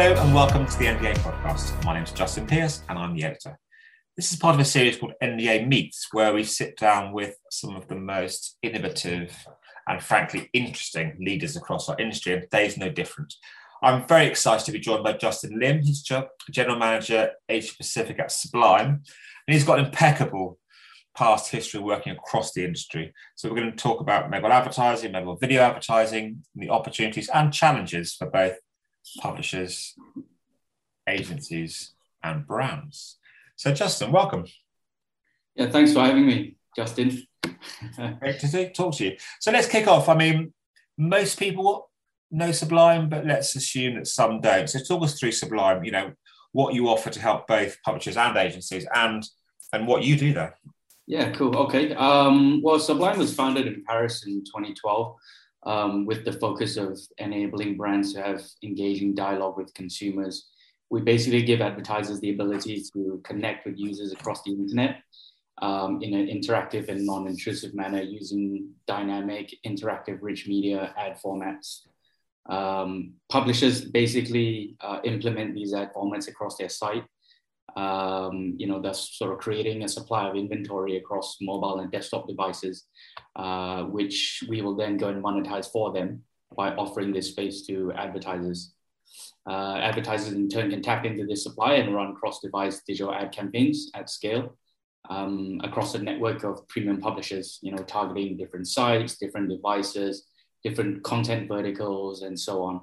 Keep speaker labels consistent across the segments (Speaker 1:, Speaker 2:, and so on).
Speaker 1: Hello and welcome to the NDA podcast. My name is Justin Pierce and I'm the editor. This is part of a series called NDA Meets, where we sit down with some of the most innovative and frankly interesting leaders across our industry, and today's no different. I'm very excited to be joined by Justin Lim. He's General Manager Asia Pacific at Sublime, and he's got an impeccable past history working across the industry. So we're going to talk about mobile advertising, mobile video advertising, the opportunities and challenges for both publishers, agencies, and brands. So, Justin, welcome.
Speaker 2: Yeah, thanks for having me, Justin.
Speaker 1: Great to talk to you. So, let's kick off. I mean, most people know Sublime, but let's assume that some don't. So, talk us through Sublime. You know, what you offer to help both publishers and agencies, and and what you do there.
Speaker 2: Yeah, cool. Okay. Um, well, Sublime was founded in Paris in 2012 um, with the focus of enabling brands to have engaging dialogue with consumers. We basically give advertisers the ability to connect with users across the internet um, in an interactive and non intrusive manner using dynamic, interactive, rich media ad formats. Um, publishers basically uh, implement these ad formats across their site um, you know, thus sort of creating a supply of inventory across mobile and desktop devices, uh, which we will then go and monetize for them by offering this space to advertisers. Uh, advertisers in turn can tap into this supply and run cross-device digital ad campaigns at scale um, across a network of premium publishers, you know, targeting different sites, different devices, different content verticals, and so on.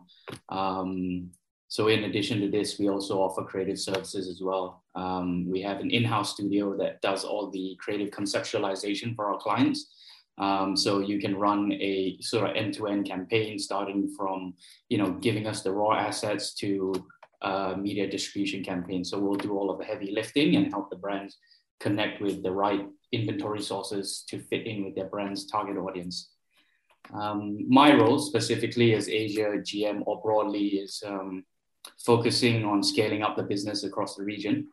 Speaker 2: Um, so in addition to this, we also offer creative services as well. Um, we have an in-house studio that does all the creative conceptualization for our clients. Um, so you can run a sort of end-to-end campaign, starting from you know giving us the raw assets to uh, media distribution campaign. So we'll do all of the heavy lifting and help the brands connect with the right inventory sources to fit in with their brand's target audience. Um, my role specifically as Asia GM or broadly is um, focusing on scaling up the business across the region,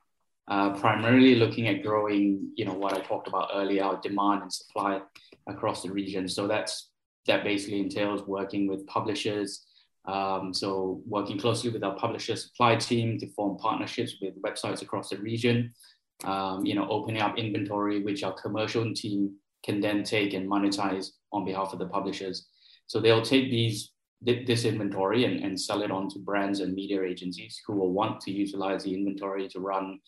Speaker 2: uh, primarily looking at growing, you know, what I talked about earlier, our demand and supply across the region. So that's that basically entails working with publishers. Um, so working closely with our publisher supply team to form partnerships with websites across the region. Um, you know, opening up inventory, which our commercial team can then take and monetize on behalf of the publishers. So they'll take these this inventory and, and sell it on to brands and media agencies who will want to utilize the inventory to run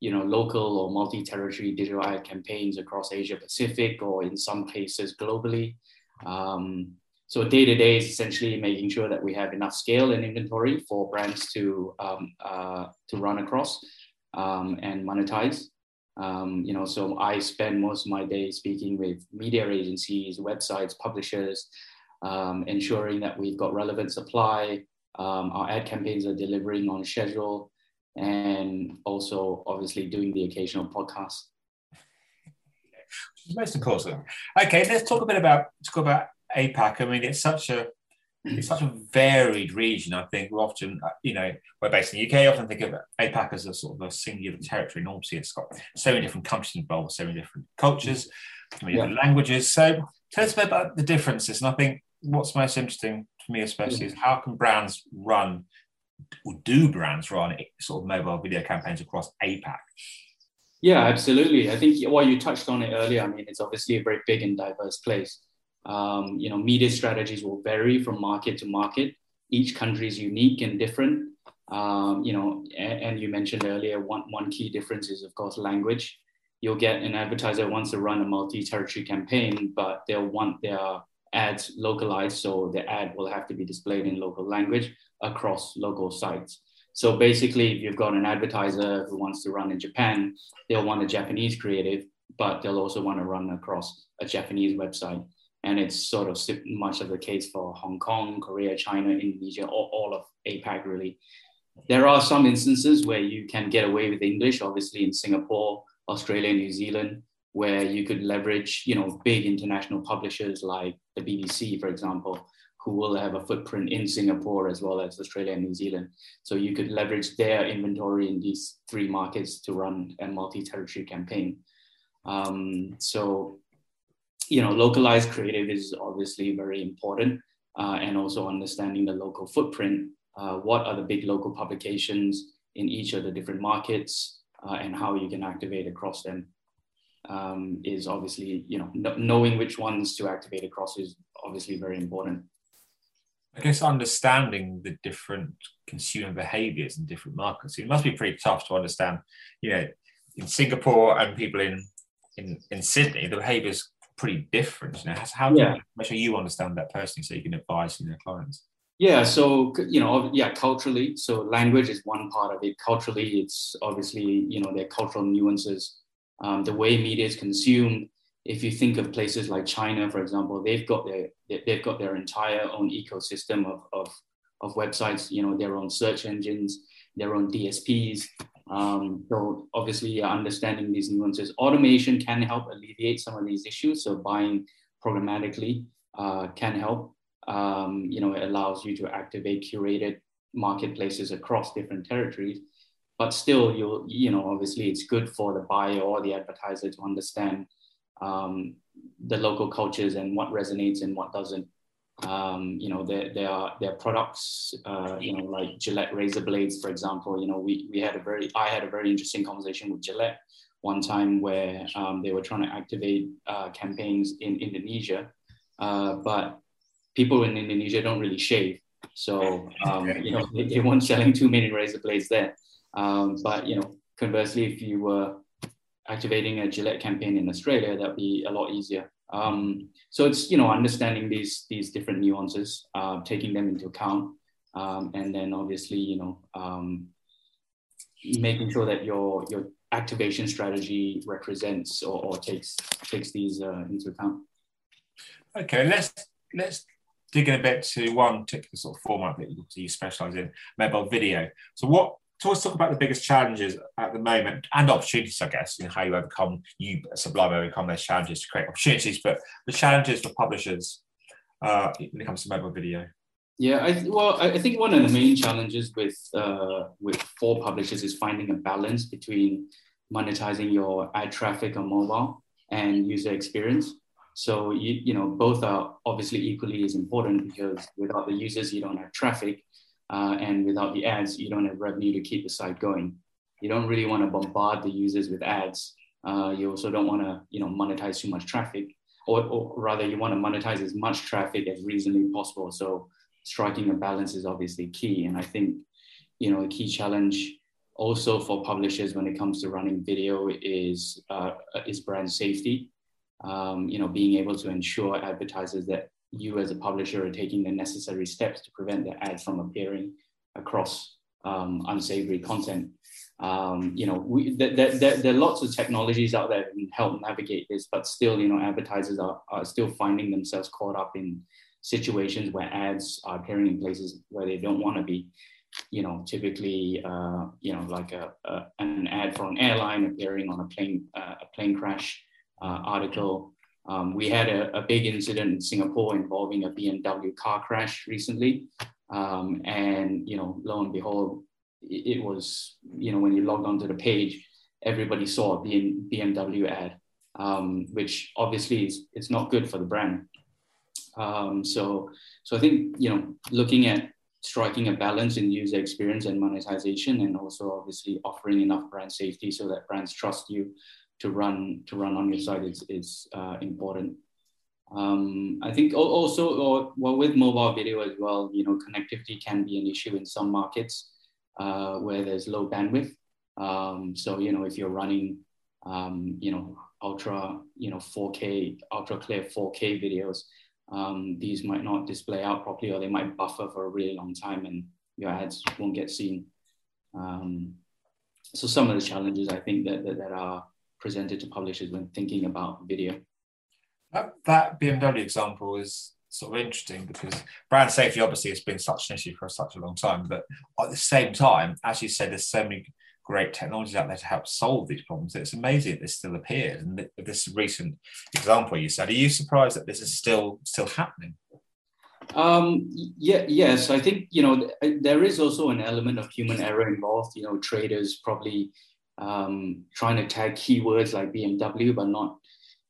Speaker 2: you know local or multi-territory digital ad campaigns across asia pacific or in some cases globally. Um, so day to day is essentially making sure that we have enough scale and inventory for brands to um, uh, to run across um, and monetize. Um, you know so i spend most of my day speaking with media agencies websites publishers um, ensuring that we've got relevant supply, um, our ad campaigns are delivering on schedule, and also obviously doing the occasional podcast.
Speaker 1: Most important. Okay, let's talk a bit about talk about APAC. I mean, it's such a it's such a varied region. I think we often, you know, we're based in the UK. I often think of APAC as a sort of a singular territory. And obviously, it's got so many different countries involved, so many different cultures, so many yeah. different languages. So, tell us a bit about the differences. And I think what's most interesting to me, especially, is how can brands run or do brands run sort of mobile video campaigns across APAC?
Speaker 2: Yeah, absolutely. I think while you touched on it earlier, I mean, it's obviously a very big and diverse place. Um, you know, media strategies will vary from market to market. Each country is unique and different. Um, you know, and, and, you mentioned earlier one, one key difference is, of course, language. You'll get an advertiser wants to run a multi-territory campaign, but they'll want their ads localized, so the ad will have to be displayed in local language across local sites. So basically, if you've got an advertiser who wants to run in Japan, they'll want a Japanese creative, but they'll also want to run across a Japanese website. And it's sort of much of the case for Hong Kong, Korea, China, Indonesia, all, all of APAC really. There are some instances where you can get away with English, obviously in Singapore, Australia, New Zealand, where you could leverage, you know, big international publishers like the BBC, for example, who will have a footprint in Singapore as well as Australia and New Zealand. So you could leverage their inventory in these three markets to run a multi-territory campaign. Um, so, you know, localized creative is obviously very important, uh, and also understanding the local footprint uh, what are the big local publications in each of the different markets, uh, and how you can activate across them um, is obviously, you know, knowing which ones to activate across is obviously very important.
Speaker 1: I guess understanding the different consumer behaviors in different markets, it must be pretty tough to understand. You know, in Singapore and people in in, in Sydney, the behavior is pretty different. You know, how, do yeah. you make sure you understand that personally so you can advise your clients?
Speaker 2: Yeah, so you know, yeah, culturally, so language is one part of it. Culturally, it's obviously you know their cultural nuances. Um, the way media is consumed. If you think of places like China, for example, they've got their they've got their entire own ecosystem of of, of websites. You know, their own search engines, their own DSPs. Um, so obviously, understanding these nuances, automation can help alleviate some of these issues. So buying programmatically uh, can help. Um, you know, it allows you to activate curated marketplaces across different territories. But still, you you know, obviously, it's good for the buyer or the advertiser to understand um, the local cultures and what resonates and what doesn't. Um, you know, there, there are there are products, uh, you know, like Gillette razor blades, for example. You know, we we had a very I had a very interesting conversation with Gillette one time where um, they were trying to activate uh, campaigns in Indonesia, uh, but people in Indonesia don't really shave. So, um, you know, they, they, weren't selling too many razor blades there. Um, but, you know, conversely, if you were activating a Gillette campaign in Australia, that'd be a lot easier. Um, so it's, you know, understanding these, these different nuances, uh, taking them into account. Um, and then obviously, you know, um, making sure that your, your activation strategy represents or, or takes, takes these uh, into account.
Speaker 1: Okay, let's let's digging a bit to one particular sort of format that you, you specialize in, mobile video. So what so let's talk about the biggest challenges at the moment and opportunities, I guess, and how you overcome you Sublime overcome those challenges to create opportunities, but the challenges for publishers uh, when it comes to mobile video.
Speaker 2: Yeah, I, well, I think one of the main challenges with uh, with for publishers is finding a balance between monetizing your ad traffic on mobile and user experience. So you, you know both are obviously equally as important because without the users you don't have traffic, uh, and without the ads you don't have revenue to keep the site going. You don't really want to bombard the users with ads. Uh, you also don't want to you know monetize too much traffic, or, or rather you want to monetize as much traffic as reasonably possible. So striking a balance is obviously key, and I think you know a key challenge also for publishers when it comes to running video is uh, is brand safety um, you know, being able to ensure advertisers that you as a publisher are taking the necessary steps to prevent the ads from appearing across um, unsavory content. Um, you know, we, there, there, there, are lots of technologies out there that can help navigate this, but still, you know, advertisers are, are still finding themselves caught up in situations where ads are appearing in places where they don't want to be. You know, typically, uh, you know, like a, a, an ad for an airline appearing on a plane, uh, a plane crash uh, article. Um, we had a, a, big incident in Singapore involving a BMW car crash recently. Um, and, you know, lo and behold, it, it, was, you know, when you logged onto the page, everybody saw a BMW ad, um, which obviously is, is not good for the brand. Um, so, so I think, you know, looking at striking a balance in user experience and monetization and also obviously offering enough brand safety so that brands trust you to run to run on your site is, is uh, important. Um, I think also, well, with mobile video as well, you know, connectivity can be an issue in some markets uh, where there's low bandwidth. Um, so, you know, if you're running, um, you know, ultra, you know, 4K, ultra clear 4K videos, um, these might not display out properly or they might buffer for a really long time and your ads won't get seen. Um, so some of the challenges I think that, that, that are presented to publishers when thinking about video.
Speaker 1: That, that BMW example is sort of interesting because brand safety obviously has been such an issue for such a long time. But at the same time, as you said, there's so many great technologies out there to help solve these problems. It's amazing that this still appears. And this recent example you said, are you surprised that this is still still happening?
Speaker 2: Um, yeah, yes. I think you know there is also an element of human error involved. You know, traders probably um, trying to tag keywords like BMW, but not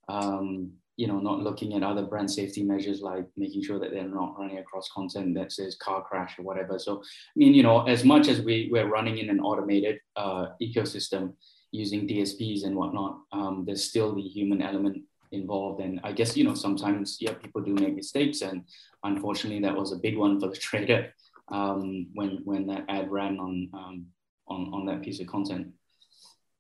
Speaker 2: um, you know, not looking at other brand safety measures like making sure that they're not running across content that says car crash or whatever. So, I mean, you know, as much as we, we're running in an automated uh, ecosystem using DSPs and whatnot, um, there's still the human element involved. And I guess, you know, sometimes, yeah, people do make mistakes. And unfortunately, that was a big one for the trader um, when, when that ad ran on, um, on, on that piece of content.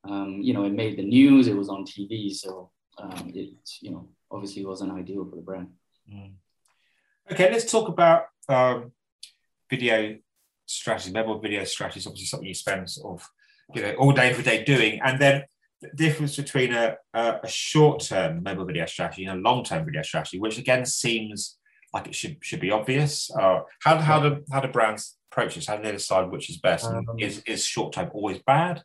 Speaker 2: Um, you know, it made the news, it was on TV. So um, it, you know, obviously wasn't ideal for the brand. Mm.
Speaker 1: Okay, let's talk about um, video strategy, mobile video strategy is obviously something you spend sort of, you know, all day every day doing. And then the difference between a, a, a short-term mobile video strategy and a long-term video strategy, which again seems like it should should be obvious. Uh, how how do how do brands approach this? How do they decide which is best? Um, is is short term always bad?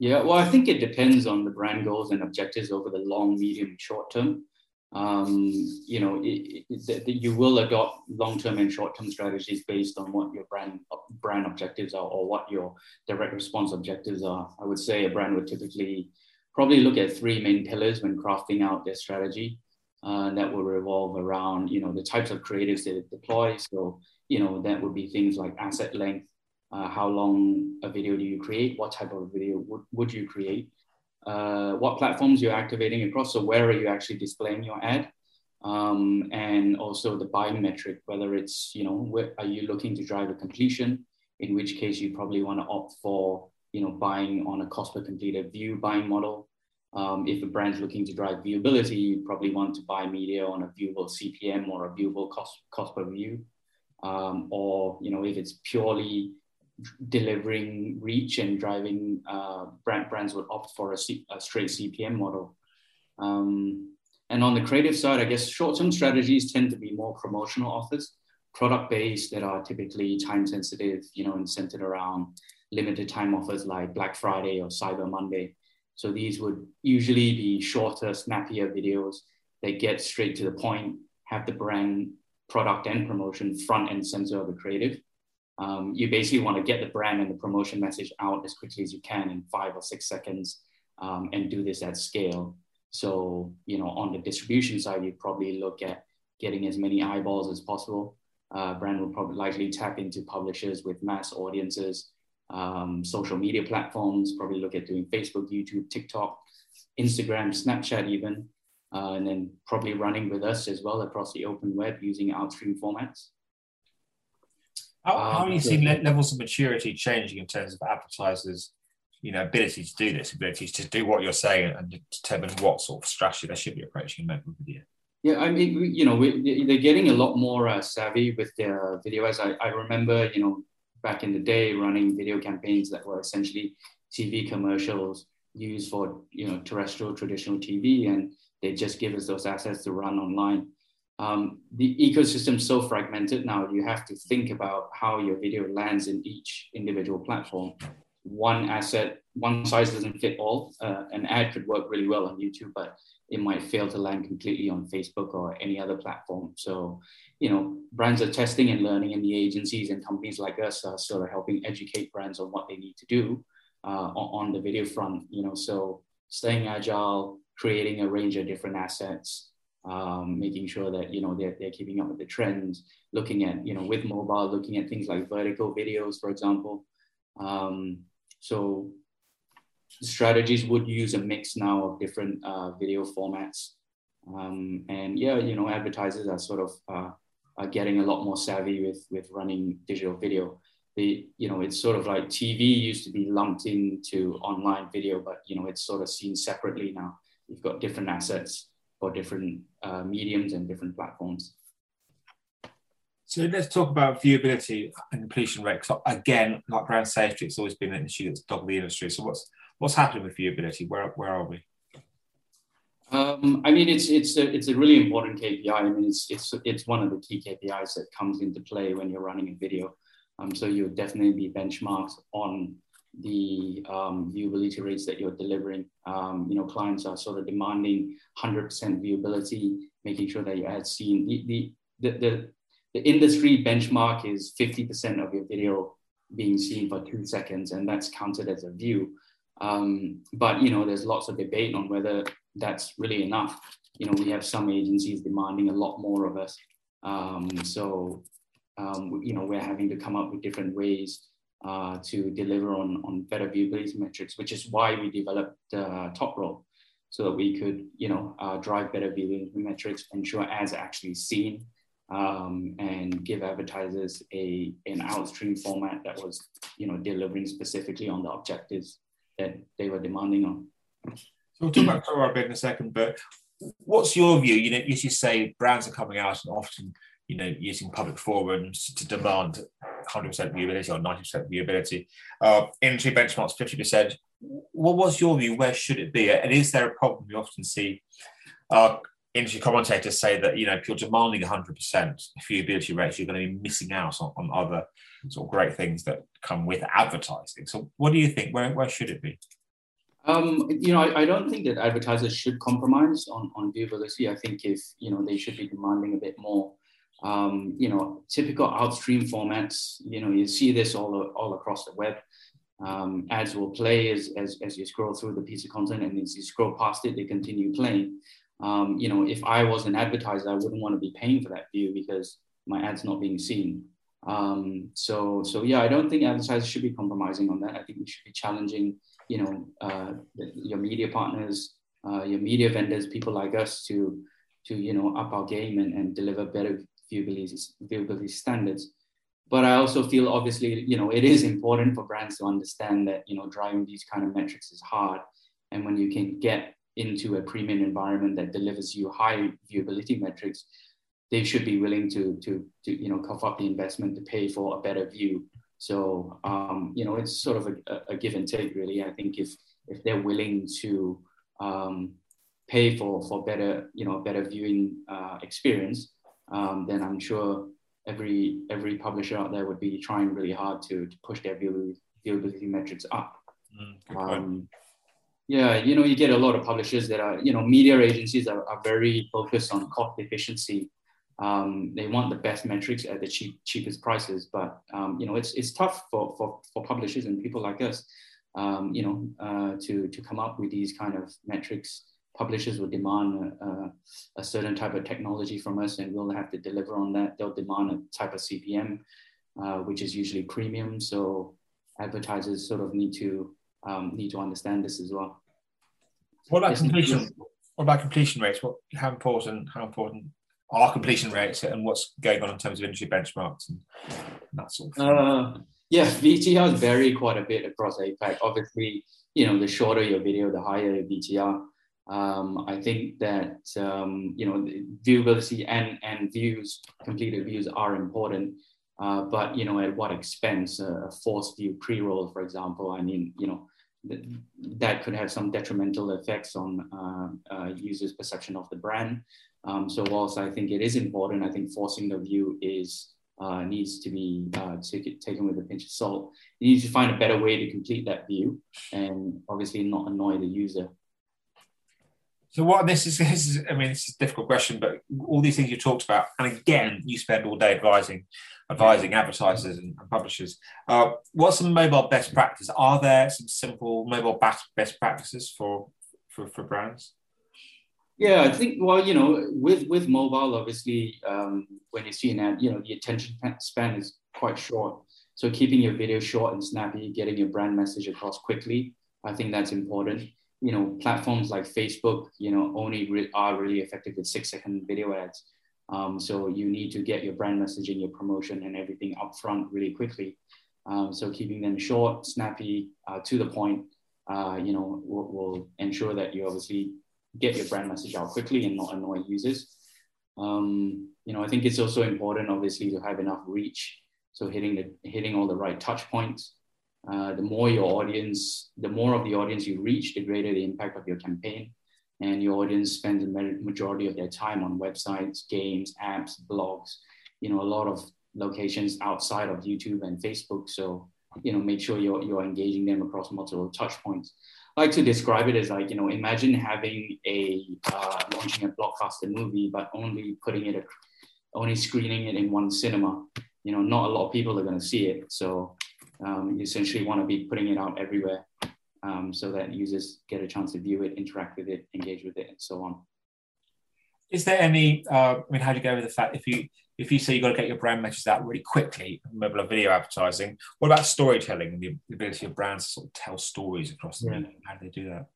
Speaker 2: Yeah, well, I think it depends on the brand goals and objectives over the long, medium, short term. Um, you know, it, it, it, you will adopt long-term and short-term strategies based on what your brand brand objectives are or what your direct response objectives are. I would say a brand would typically probably look at three main pillars when crafting out their strategy. Uh, that will revolve around, you know, the types of creatives they deploy. So, you know, that would be things like asset length, uh, how long a video do you create, what type of video would, would you create, uh, what platforms you're activating across, so where are you actually displaying your ad, um, and also the buying metric, whether it's, you know, where, are you looking to drive a completion, in which case you probably want to opt for, you know, buying on a cost per completed view buying model. Um, if a brand's looking to drive viewability, you probably want to buy media on a viewable CPM or a viewable cost, cost per view. Um, or, you know, if it's purely delivering reach and driving uh, brand brands would opt for a, C, a straight CPM model. Um, and on the creative side, I guess short-term strategies tend to be more promotional offers, product-based that are typically time-sensitive, you know, and centered around limited time offers like Black Friday or Cyber Monday. So these would usually be shorter, snappier videos that get straight to the point, have the brand, product, and promotion front and center of the creative um, you basically want to get the brand and the promotion message out as quickly as you can in five or six seconds um, and do this at scale. So, you know, on the distribution side, you probably look at getting as many eyeballs as possible. Uh, brand will probably likely tap into publishers with mass audiences, um, social media platforms, probably look at doing Facebook, YouTube, TikTok, Instagram, Snapchat, even, uh, and then probably running with us as well across the open web using outstream formats.
Speaker 1: How, um, how are you seeing levels of maturity changing in terms of advertisers, you know, ability to do this, ability to do what you're saying and determine what sort of strategy they should be approaching in mobile video?
Speaker 2: Yeah, I mean, you know, we, they're getting a lot more uh, savvy with their video. As I, I remember, you know, back in the day, running video campaigns that were essentially TV commercials used for, you know, terrestrial traditional TV, and they just give us those assets to run online um, the ecosystem is so fragmented now, you have to think about how your video lands in each individual platform. One asset, one size doesn't fit all. Uh, an ad could work really well on YouTube, but it might fail to land completely on Facebook or any other platform. So, you know, brands are testing and learning, and the agencies and companies like us are sort of helping educate brands on what they need to do uh, on the video front. You know, so staying agile, creating a range of different assets, um, making sure that you know they're, they're keeping up with the trends looking at you know with mobile looking at things like vertical videos for example. Um, so strategies would use a mix now of different uh, video formats. Um, and yeah you know advertisers are sort of uh, are getting a lot more savvy with with running digital video. The you know it's sort of like tv used to be lumped into online video but you know it's sort of seen separately now. You've got different assets for different uh, mediums and different platforms.
Speaker 1: So let's talk about viewability and completion rate. So again, like brand safety, it's always been an issue that's dogged the industry. So what's what's happening with viewability? Where where are we?
Speaker 2: Um, I mean, it's it's a it's a really important KPI. I mean, it's it's it's one of the key KPIs that comes into play when you're running a video. Um, so you would definitely be benchmarked on the um, viewability rates that you're delivering. Um, you know, clients are sort of demanding 100% viewability, making sure that your ad's seen. The, the, the, the, the industry benchmark is 50% of your video being seen for two seconds, and that's counted as a view. Um, but you know, there's lots of debate on whether that's really enough. You know, we have some agencies demanding a lot more of us. Um, so um, you know, we're having to come up with different ways uh, to deliver on, on better viewability metrics, which is why we developed uh, Top Roll, so that we could, you know, uh, drive better viewability metrics, ensure ads are actually seen, um, and give advertisers a an outstream format that was, you know, delivering specifically on the objectives that they were demanding on.
Speaker 1: So we'll talk about Top Roll a bit in a second, but what's your view? You know, as you say, brands are coming out and often you know, using public forums to demand 100% viewability or 90% viewability. Uh, industry benchmarks 50%. What was your view? Where should it be? And is there a problem? We often see uh, industry commentators say that, you know, if you're demanding 100% viewability rates, you're going to be missing out on, on other sort of great things that come with advertising. So what do you think? Where, where should it be?
Speaker 2: Um, you know, I, I, don't think that advertisers should compromise on, on viewability. I think if, you know, they should be demanding a bit more um, you know, typical outstream formats. You know, you see this all, all across the web. Um, ads will play as, as, as you scroll through the piece of content, and as you scroll past it, they continue playing. Um, you know, if I was an advertiser, I wouldn't want to be paying for that view because my ad's not being seen. Um, so, so yeah, I don't think advertisers should be compromising on that. I think we should be challenging, you know, uh, your media partners, uh, your media vendors, people like us to, to you know, up our game and, and deliver better viewability, viewability standards. But I also feel obviously, you know, it is important for brands to understand that, you know, driving these kind of metrics is hard. And when you can get into a premium environment that delivers you high viewability metrics, they should be willing to, to, to you know, cough up the investment to pay for a better view. So, um, you know, it's sort of a, a, give and take, really. I think if, if they're willing to um, pay for, for better, you know, better viewing uh, experience, um, then I'm sure every every publisher out there would be trying really hard to, to push their viewability, metrics up. Mm, um, yeah, you know, you get a lot of publishers that are, you know, media agencies are, are very focused on cost efficiency. Um, they want the best metrics at the cheap, cheapest prices, but um, you know, it's it's tough for, for, for publishers and people like us, um, you know, uh, to to come up with these kind of metrics publishers will demand a, a, certain type of technology from us and we'll have to deliver on that. They'll demand a type of CPM, uh, which is usually premium. So advertisers sort of need to um, need to understand this as well.
Speaker 1: What about completion? What about completion rates? What how important how important are completion rates and what's going on in terms of industry benchmarks and that sort of thing?
Speaker 2: Uh, yeah, VTRs vary quite a bit across APAC. Obviously, you know, the shorter your video, the higher the VTR. Um, I think that um, you know viewability and and views, completed views are important, uh, but you know at what expense? Uh, a forced view pre-roll, for example. I mean, you know th- that could have some detrimental effects on uh, uh, users' perception of the brand. Um, so whilst I think it is important, I think forcing the view is uh, needs to be uh, t- taken with a pinch of salt. You need to find a better way to complete that view, and obviously not annoy the user.
Speaker 1: So what this is, this is, I mean, this is a difficult question, but all these things you talked about, and again, you spend all day advising, advising advertisers and, and publishers. Uh, what's some mobile best practice? Are there some simple mobile best practices for, for, for brands?
Speaker 2: Yeah, I think well, you know, with with mobile, obviously, um, when you see an ad, you know, the attention span is quite short. So keeping your video short and snappy, getting your brand message across quickly, I think that's important you know, platforms like Facebook, you know, only re- are really effective with six second video ads. Um, so you need to get your brand messaging, your promotion, and everything up front really quickly. Um, so keeping them short, snappy, uh, to the point, uh, you know, will, will, ensure that you obviously get your brand message out quickly and not annoy users. Um, you know, I think it's also important, obviously, to have enough reach. So hitting the hitting all the right touch points. Uh, the more your audience, the more of the audience you reach, the greater the impact of your campaign. And your audience spends the majority of their time on websites, games, apps, blogs, you know, a lot of locations outside of YouTube and Facebook. So, you know, make sure you're, you're engaging them across multiple touch points. I like to describe it as like, you know, imagine having a, uh, launching a blockbuster movie, but only putting it, only screening it in one cinema. You know, not a lot of people are going to see it. So um, you essentially want to be putting it out everywhere. um, so that users get a chance to view it, interact with it, engage with it, and so on.
Speaker 1: Is there any? Uh, I mean, how do you go with the fact if you if you say you've got to get your brand messages out really quickly, mobile video advertising, what about storytelling and the ability of brands to sort of tell stories across the yeah. medium? How do they do that?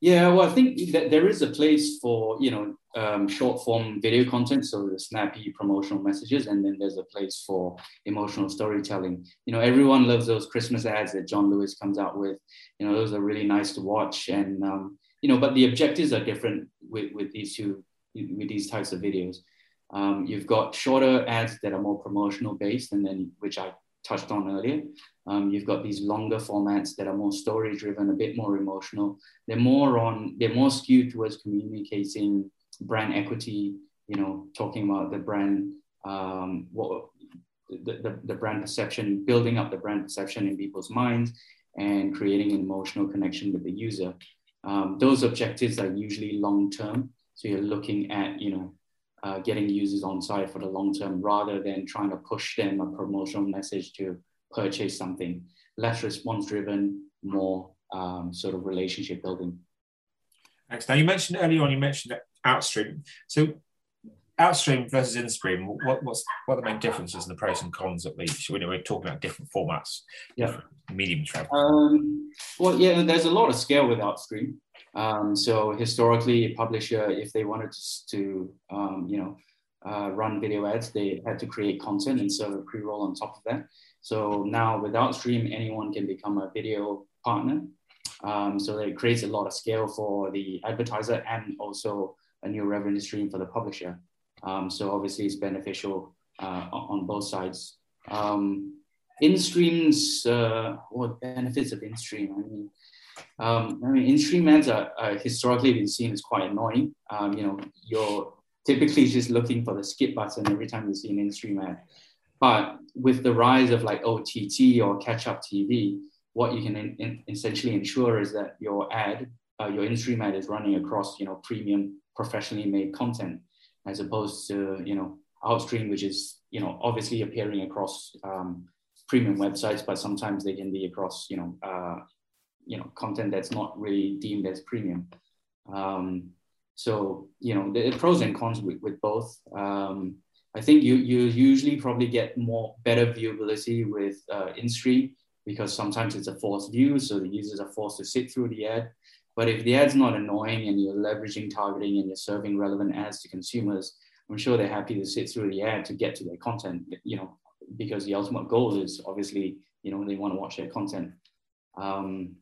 Speaker 2: Yeah, well, I think that there is a place for you know um, short form video content, so the snappy promotional messages, and then there's a place for emotional storytelling. You know, everyone loves those Christmas ads that John Lewis comes out with. You know, those are really nice to watch, and um, you know, but the objectives are different with with these two with these types of videos. Um, you've got shorter ads that are more promotional based, and then which I touched on earlier. Um, you've got these longer formats that are more story driven, a bit more emotional. They're more on, they're more skewed towards communicating brand equity. You know, talking about the brand, um, what the, the, the brand perception, building up the brand perception in people's minds, and creating an emotional connection with the user. Um, those objectives are usually long term. So you're looking at, you know, uh, getting users on site for the long term rather than trying to push them a promotional message to purchase something. Less response driven, more um, sort of relationship building.
Speaker 1: Thanks. Now you mentioned earlier on, you mentioned outstream. So outstream versus instream, what, what's what are the main differences and the pros and cons at least when we're talking about different formats, yeah. different medium travel?
Speaker 2: Um, well, yeah, there's a lot of scale with outstream. Um, so historically, a publisher, if they wanted to, to um, you know, uh, run video ads, they had to create content and serve a pre-roll on top of that. So now with outstream, anyone can become a video partner. Um, so it creates a lot of scale for the advertiser and also a new revenue stream for the publisher. Um, so obviously it's beneficial uh, on both sides. Um, in-streams, uh, what benefits of in-stream? I mean, um, I mean, in-stream ads are, are, historically been seen as quite annoying. Um, you know, you're typically just looking for the skip button every time you see an in-stream ad. But with the rise of like OTT or catch-up TV, what you can in, in, essentially ensure is that your ad, uh, your in-stream ad, is running across you know premium, professionally made content, as opposed to you know outstream, which is you know obviously appearing across um, premium websites, but sometimes they can be across you know uh, you know content that's not really deemed as premium. Um, so you know the pros and cons with, with both. Um, I think you you usually probably get more better viewability with uh, in-stream because sometimes it's a forced view, so the users are forced to sit through the ad. But if the ad's not annoying and you're leveraging targeting and you're serving relevant ads to consumers, I'm sure they're happy to sit through the ad to get to their content. You know, because the ultimate goal is obviously you know they want to watch their content. Um,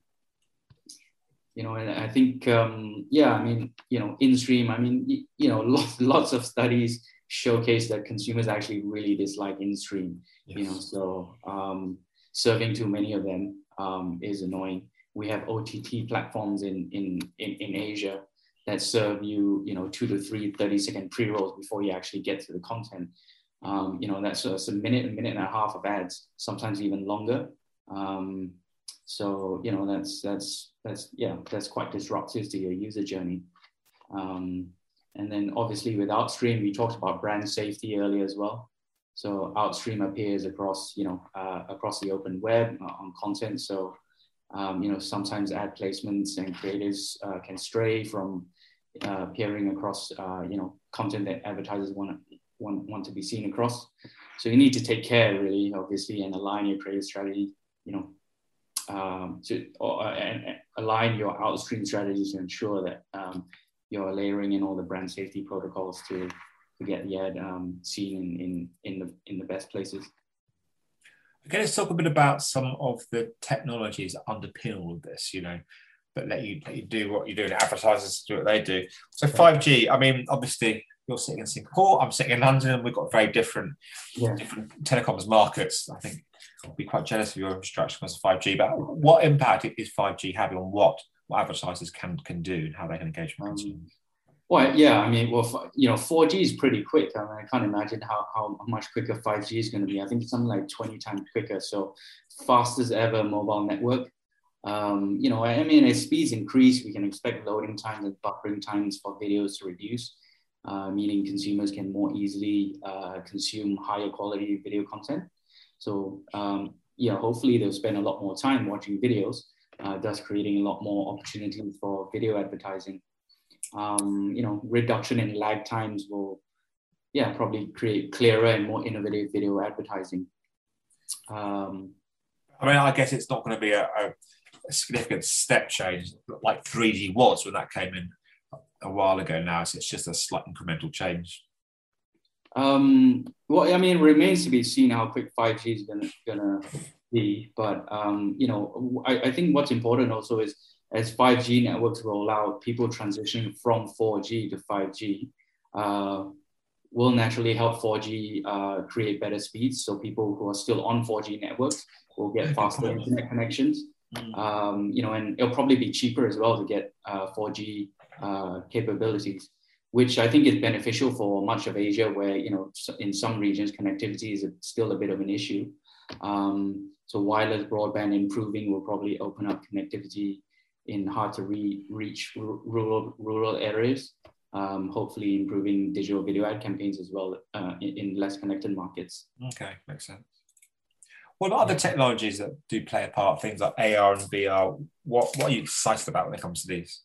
Speaker 2: you know, and I think, um, yeah, I mean, you know, in stream, I mean, you know, lots, lots of studies showcase that consumers actually really dislike in stream, yes. you know, so um, serving too many of them um, is annoying. We have OTT platforms in, in, in, in Asia that serve you, you know, two to three 30 second pre-rolls before you actually get to the content. Um, you know, that's a, that's a minute, a minute and a half of ads, sometimes even longer. Um, so you know that's that's that's yeah that's quite disruptive to your user journey. Um, and then obviously with Outstream, we talked about brand safety earlier as well. So Outstream appears across you know uh, across the open web uh, on content. So um, you know sometimes ad placements and creators uh, can stray from uh, appearing across uh, you know content that advertisers want want want to be seen across. So you need to take care really, obviously, and align your creative strategy. You know um, to or, uh, and, and align your outstream strategies to ensure that um, you're layering in all the brand safety protocols to, to get the ad um, seen in, in, in, the, in the best places.
Speaker 1: Okay, let's talk a bit about some of the technologies that underpin all of this, you know, that let you, let you do what you do and advertisers do what they do. So 5G, I mean, obviously you're sitting in Singapore, I'm sitting in London, and we've got very different, yeah. different telecoms markets. I think I'll be quite jealous of your infrastructure because of 5G. But what impact is 5G having on what what advertisers can can do and how they can engage with consumers? Um,
Speaker 2: well, yeah, I mean, well, you know, 4G is pretty quick. I, mean, I can't imagine how, how much quicker 5G is going to be. I think it's something like 20 times quicker. So, fastest ever mobile network. Um, you know, I mean, as speeds increase, we can expect loading times and buffering times for videos to reduce, uh, meaning consumers can more easily uh, consume higher quality video content. So um, yeah, hopefully they'll spend a lot more time watching videos. Uh, thus creating a lot more opportunities for video advertising. Um, you know, reduction in lag times will, yeah, probably create clearer and more innovative video advertising. Um,
Speaker 1: I mean, I guess it's not going to be a, a, a, significant step change like 3G was when that came in a while ago now. So it's just a slight incremental change.
Speaker 2: Um, well, I mean, it remains to be seen how quick 5G is gonna gonna be. But um, you know, I, I think what's important also is as 5G networks roll out, people transitioning from 4G to 5G uh, will naturally help 4G uh, create better speeds. So people who are still on 4G networks will get faster internet connections. Mm. Um, you know, and it'll probably be cheaper as well to get uh, 4G uh, capabilities which I think is beneficial for much of Asia, where you know in some regions connectivity is still a bit of an issue. Um, so wireless broadband improving will probably open up connectivity in hard to re- reach rural rural areas. Um, hopefully, improving digital video ad campaigns as well uh, in, in, less connected markets.
Speaker 1: Okay, makes sense. What are other technologies that do play a part? Things like AR and VR. What what are you excited about when it comes to these?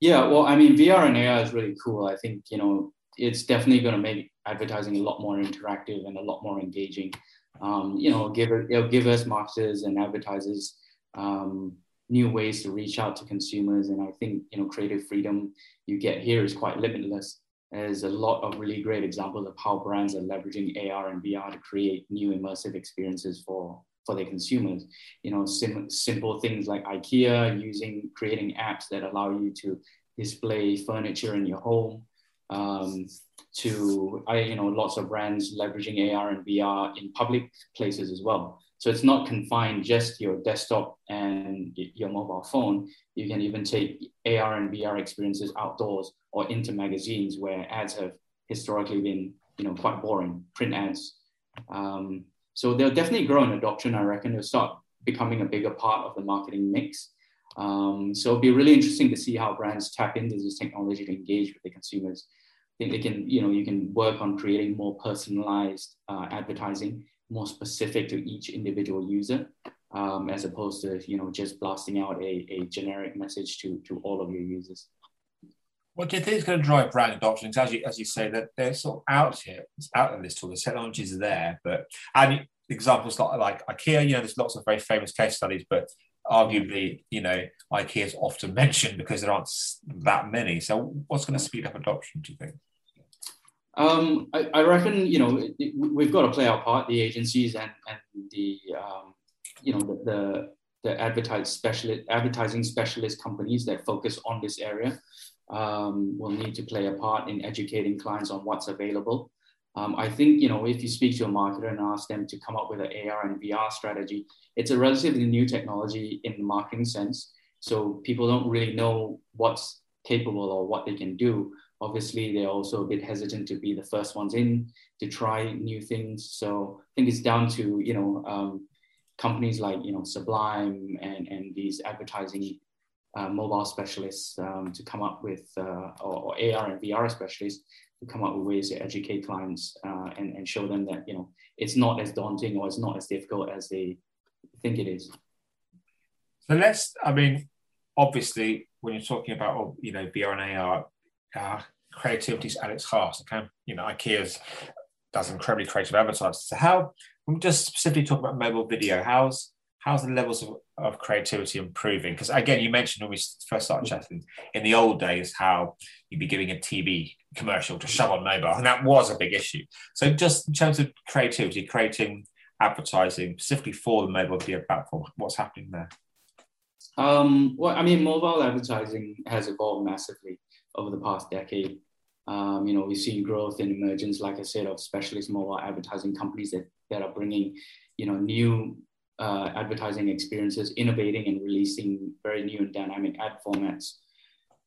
Speaker 2: Yeah, well, I mean, VR and AR is really cool. I think you know it's definitely going to make advertising a lot more interactive and a lot more engaging. Um, you know, give it, it'll give us marketers and advertisers um, new ways to reach out to consumers. And I think you know, creative freedom you get here is quite limitless. There's a lot of really great examples of how brands are leveraging AR and VR to create new immersive experiences for for their consumers. You know, sim- simple things like IKEA using creating apps that allow you to display furniture in your home. Um, to I, you know, lots of brands leveraging AR and VR in public places as well. So it's not confined just to your desktop and your mobile phone. You can even take AR and VR experiences outdoors or into magazines where ads have historically been, you know, quite boring, print ads. Um, so they'll definitely grow in adoption. I reckon they'll start becoming a bigger part of the marketing mix. Um, so it'll be really interesting to see how brands tap into this technology to engage with the consumers. I think they can, you know, you can work on creating more personalized uh, advertising, more specific to each individual user, um, as opposed to, you know, just blasting out a, a generic message to, to all of your users.
Speaker 1: What do you think is going to drive brand adoption? Because as you, as you say, that they're sort of out here, it's out in this tool. The technologies are there, but and examples like, like IKEA, you know, there's lots of very famous case studies, but arguably, you know, IKEA is often mentioned because there aren't that many. So, what's going to speed up adoption? Do you think?
Speaker 2: Um, I, I, reckon you know it, it, we've got to play our part, the agencies and and the um, you know the, the the advertise specialist advertising specialist companies that focus on this area um, will need to play a part in educating clients on what's available. Um, I think, you know, if you speak to a marketer and ask them to come up with an AR and VR strategy, it's a relatively new technology in the marketing sense. So people don't really know what's capable or what they can do. Obviously, they're also a bit hesitant to be the first ones in to try new things. So I think it's down to, you know, um, companies like, you know, Sublime and, and these advertising uh, mobile specialists um, to come up with, uh, or, or, AR and VR specialists come up with ways to educate clients uh, and, and show them that, you know, it's not as daunting or it's not as difficult as they think it is.
Speaker 1: So let's, I mean, obviously, when you're talking about, oh, you know, VR and AR, uh, creativity is at its heart. Okay? You know, IKEA's does incredibly creative advertising. So how, I'm just specifically talking about mobile video, how's how's the levels of, of creativity improving? Because again, you mentioned when we first started chatting in the old days how you'd be giving a TV commercial to shove on mobile, and that was a big issue. So, just in terms of creativity, creating advertising specifically for the mobile video platform, what's happening there?
Speaker 2: Um, well, I mean, mobile advertising has evolved massively over the past decade. Um, you know, we've seen growth and emergence, like I said, of specialist mobile advertising companies that, that are bringing, you know, new uh, advertising experiences, innovating and releasing very new and dynamic ad formats.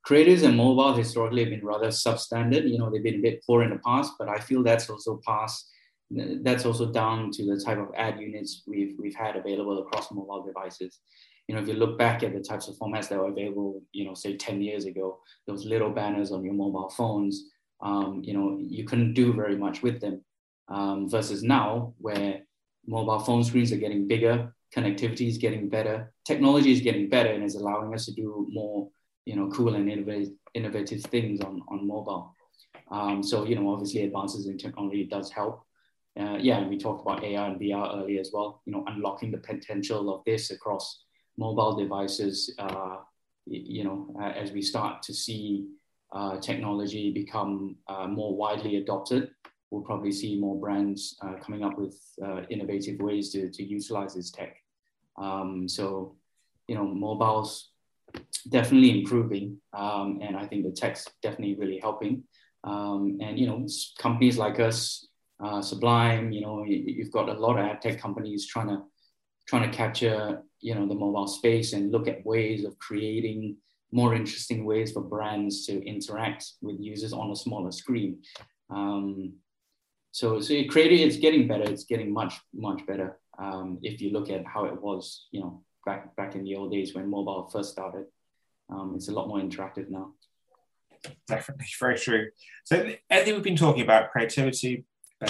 Speaker 2: Creatives and mobile historically have been rather substandard. You know, they've been a bit poor in the past, but I feel that's also past. That's also down to the type of ad units we've we've had available across mobile devices. You know, if you look back at the types of formats that were available, you know, say 10 years ago, those little banners on your mobile phones, um, you know, you couldn't do very much with them. Um, versus now, where mobile phone screens are getting bigger, connectivity is getting better, technology is getting better, and is allowing us to do more, you know, cool and innovative, innovative things on, on mobile. Um, so, you know, obviously advances in technology does help. Uh, yeah, we talked about AR and VR earlier as well, you know, unlocking the potential of this across mobile devices, uh, you know, uh, as we start to see uh, technology become uh, more widely adopted, we'll probably see more brands uh, coming up with innovative ways to, to utilize this tech. Um, so, you know, mobiles definitely improving, um, and I think the tech's definitely really helping. Um, and you know, companies like us, uh, Sublime, you know, you, have got a lot of ad tech companies trying to trying to capture you know the mobile space and look at ways of creating more interesting ways for brands to interact with users on a smaller screen. Um, so, so it created, it's getting better. It's getting much, much better. Um, if you look at how it was, you know, back back in the old days when mobile first started, um, it's a lot more interactive now.
Speaker 1: Definitely, very true. So everything we've been talking about, creativity,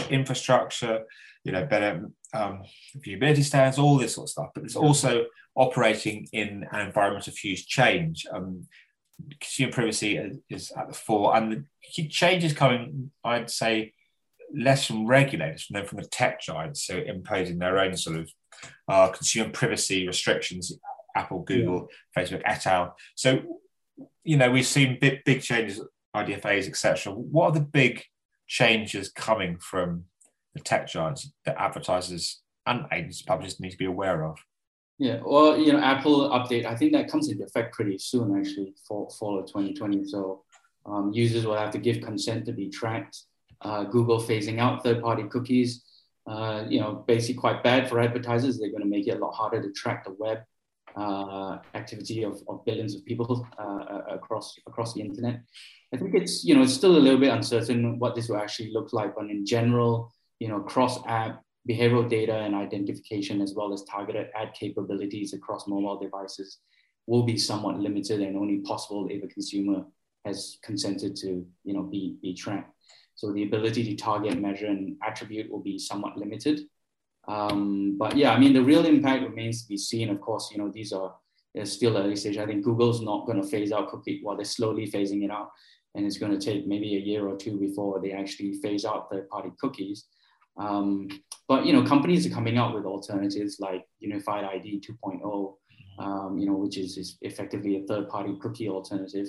Speaker 1: infrastructure, you know, better um, viewability standards, all this sort of stuff. But it's also operating in an environment of huge change. Um, consumer privacy is at the fore, and the change is coming, I'd say, less from regulators than from the tech giants, so imposing their own sort of uh, consumer privacy restrictions. Apple, Google, yeah. Facebook, et al. So, you know, we've seen big, big changes, IDFAs, etc. What are the big changes coming from the tech giants that advertisers and agency publishers need to be aware of?
Speaker 2: Yeah, well, you know, Apple update, I think that comes into effect pretty soon, actually, for fall of 2020. So um, users will have to give consent to be tracked. Uh, Google phasing out third-party cookies, uh, you know, basically quite bad for advertisers. They're going to make it a lot harder to track the web uh, activity of, of billions of people uh, across across the internet. I think it's you know it's still a little bit uncertain what this will actually look like, but in general, you know, cross-app behavioral data and identification, as well as targeted ad capabilities across mobile devices, will be somewhat limited and only possible if a consumer has consented to, you know, be, be tracked. So the ability to target, measure, and attribute will be somewhat limited. Um, but yeah, I mean, the real impact remains to be seen. Of course, you know, these are still early stage. I think Google's not going to phase out cookie while well, they're slowly phasing it out. And it's going to take maybe a year or two before they actually phase out third party cookies. Um, but you know, companies are coming out with alternatives like Unified ID 2.0, um, you know, which is, is effectively a third-party cookie alternative.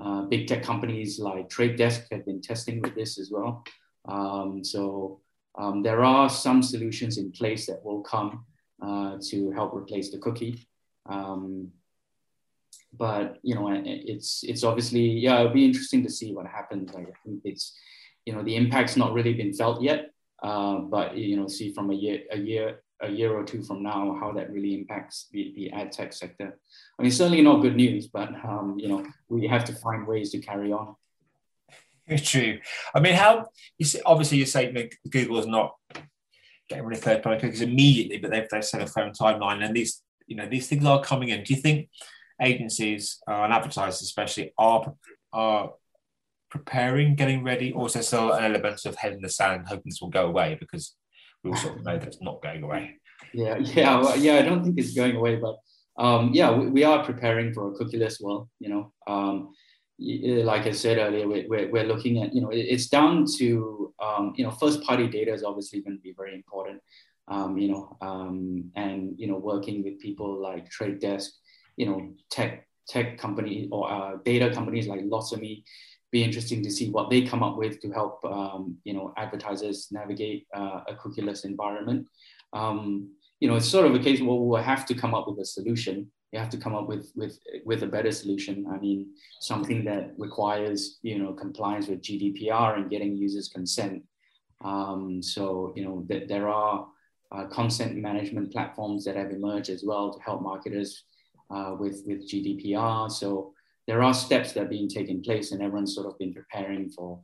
Speaker 2: Uh, big tech companies like Trade Desk have been testing with this as well. Um, so um, there are some solutions in place that will come uh, to help replace the cookie. Um, but you know, it's it's obviously yeah, it'll be interesting to see what happens. Like, I think it's you know the impact's not really been felt yet, uh, but you know, see from a year, a year, a year or two from now, how that really impacts the, the ad tech sector. I mean, certainly not good news, but um, you know, we have to find ways to carry on.
Speaker 1: It's true. I mean, how you see, obviously you say that Google is not getting rid of third-party cookies immediately, but they've they've set a firm timeline, and these you know these things are coming in. Do you think agencies uh, and advertisers, especially, are are preparing, getting ready, or is there still an element of head in the sand, hoping this will go away because we of know that it's not going away?
Speaker 2: Yeah, yeah, yeah. I don't think it's going away, but um, yeah, we, we, are preparing for a cookieless world. You know, um, like I said earlier, we, we're, we're looking at you know it's down to um, you know first party data is obviously going to be very important. Um, you know, um, and you know working with people like Trade Desk, you know, tech tech company or uh, data companies like Lotame, be interesting to see what they come up with to help um, you know advertisers navigate uh, a cookieless environment. Um, you know, it's sort of a case where we'll have to come up with a solution. You have to come up with with with a better solution. I mean, something that requires you know compliance with GDPR and getting users' consent. Um, so you know that there are uh, consent management platforms that have emerged as well to help marketers uh, with with GDPR. So there are steps that are being taken place and everyone's sort of been preparing for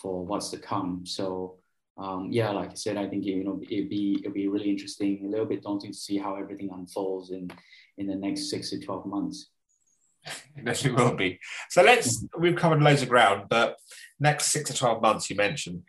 Speaker 2: for what's to come. So um, yeah like i said i think you know it'd be it'd be really interesting a little bit daunting to see how everything unfolds in in the next six to 12 months.
Speaker 1: Yes it will be. So let's we've covered loads of ground but next six to 12 months you mentioned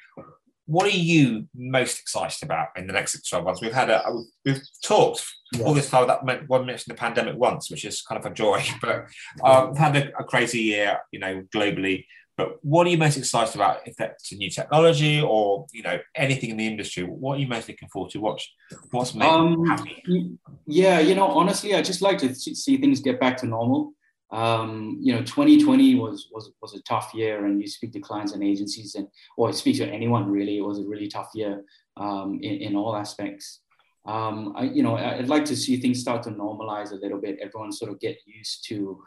Speaker 1: what are you most excited about in the next six twelve months? We've had a we've talked yeah. all this time that meant one mentioned the pandemic once, which is kind of a joy, but um, we've had a, a, crazy year, you know, globally. But what are you most excited about? If that's a new technology or you know anything in the industry, what are you most looking forward to watch? What's making um, you happy?
Speaker 2: Yeah, you know, honestly, I just like to see things get back to normal. Um, you know, 2020 was was was a tough year, and you speak to clients and agencies, and or speak to anyone really, it was a really tough year um, in, in all aspects. Um, I, you know, I'd like to see things start to normalize a little bit. Everyone sort of get used to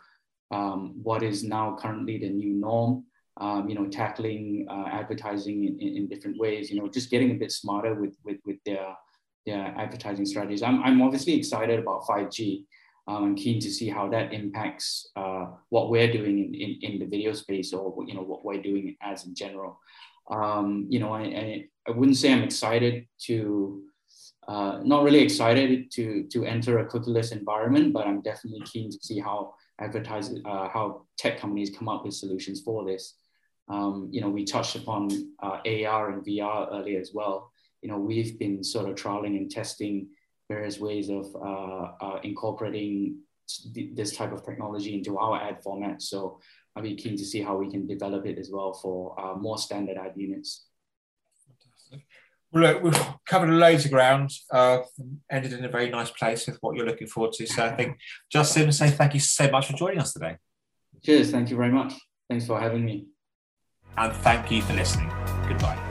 Speaker 2: um, what is now currently the new norm um, you know, tackling uh, advertising in, in, in, different ways, you know, just getting a bit smarter with, with, with their, their advertising strategies. I'm, I'm obviously excited about 5G. Um, I'm keen to see how that impacts uh, what we're doing in, in, in, the video space or, you know, what we're doing as in general. Um, you know, I, I, I, wouldn't say I'm excited to, uh, not really excited to, to enter a cookieless environment, but I'm definitely keen to see how advertising, uh, how tech companies come up with solutions for this. Um, you know, we touched upon uh, AR and VR earlier as well. You know, we've been sort of trialing and testing various ways of uh, uh, incorporating this type of technology into our ad format. So I'll be keen to see how we can develop it as well for uh, more standard ad units. Fantastic.
Speaker 1: Well, look, we've covered loads of ground, uh, ended in a very nice place with what you're looking forward to. So I think, Justin, say thank you so much for joining us today.
Speaker 2: Cheers. Thank you very much. Thanks for having me
Speaker 1: and thank you for listening. Goodbye.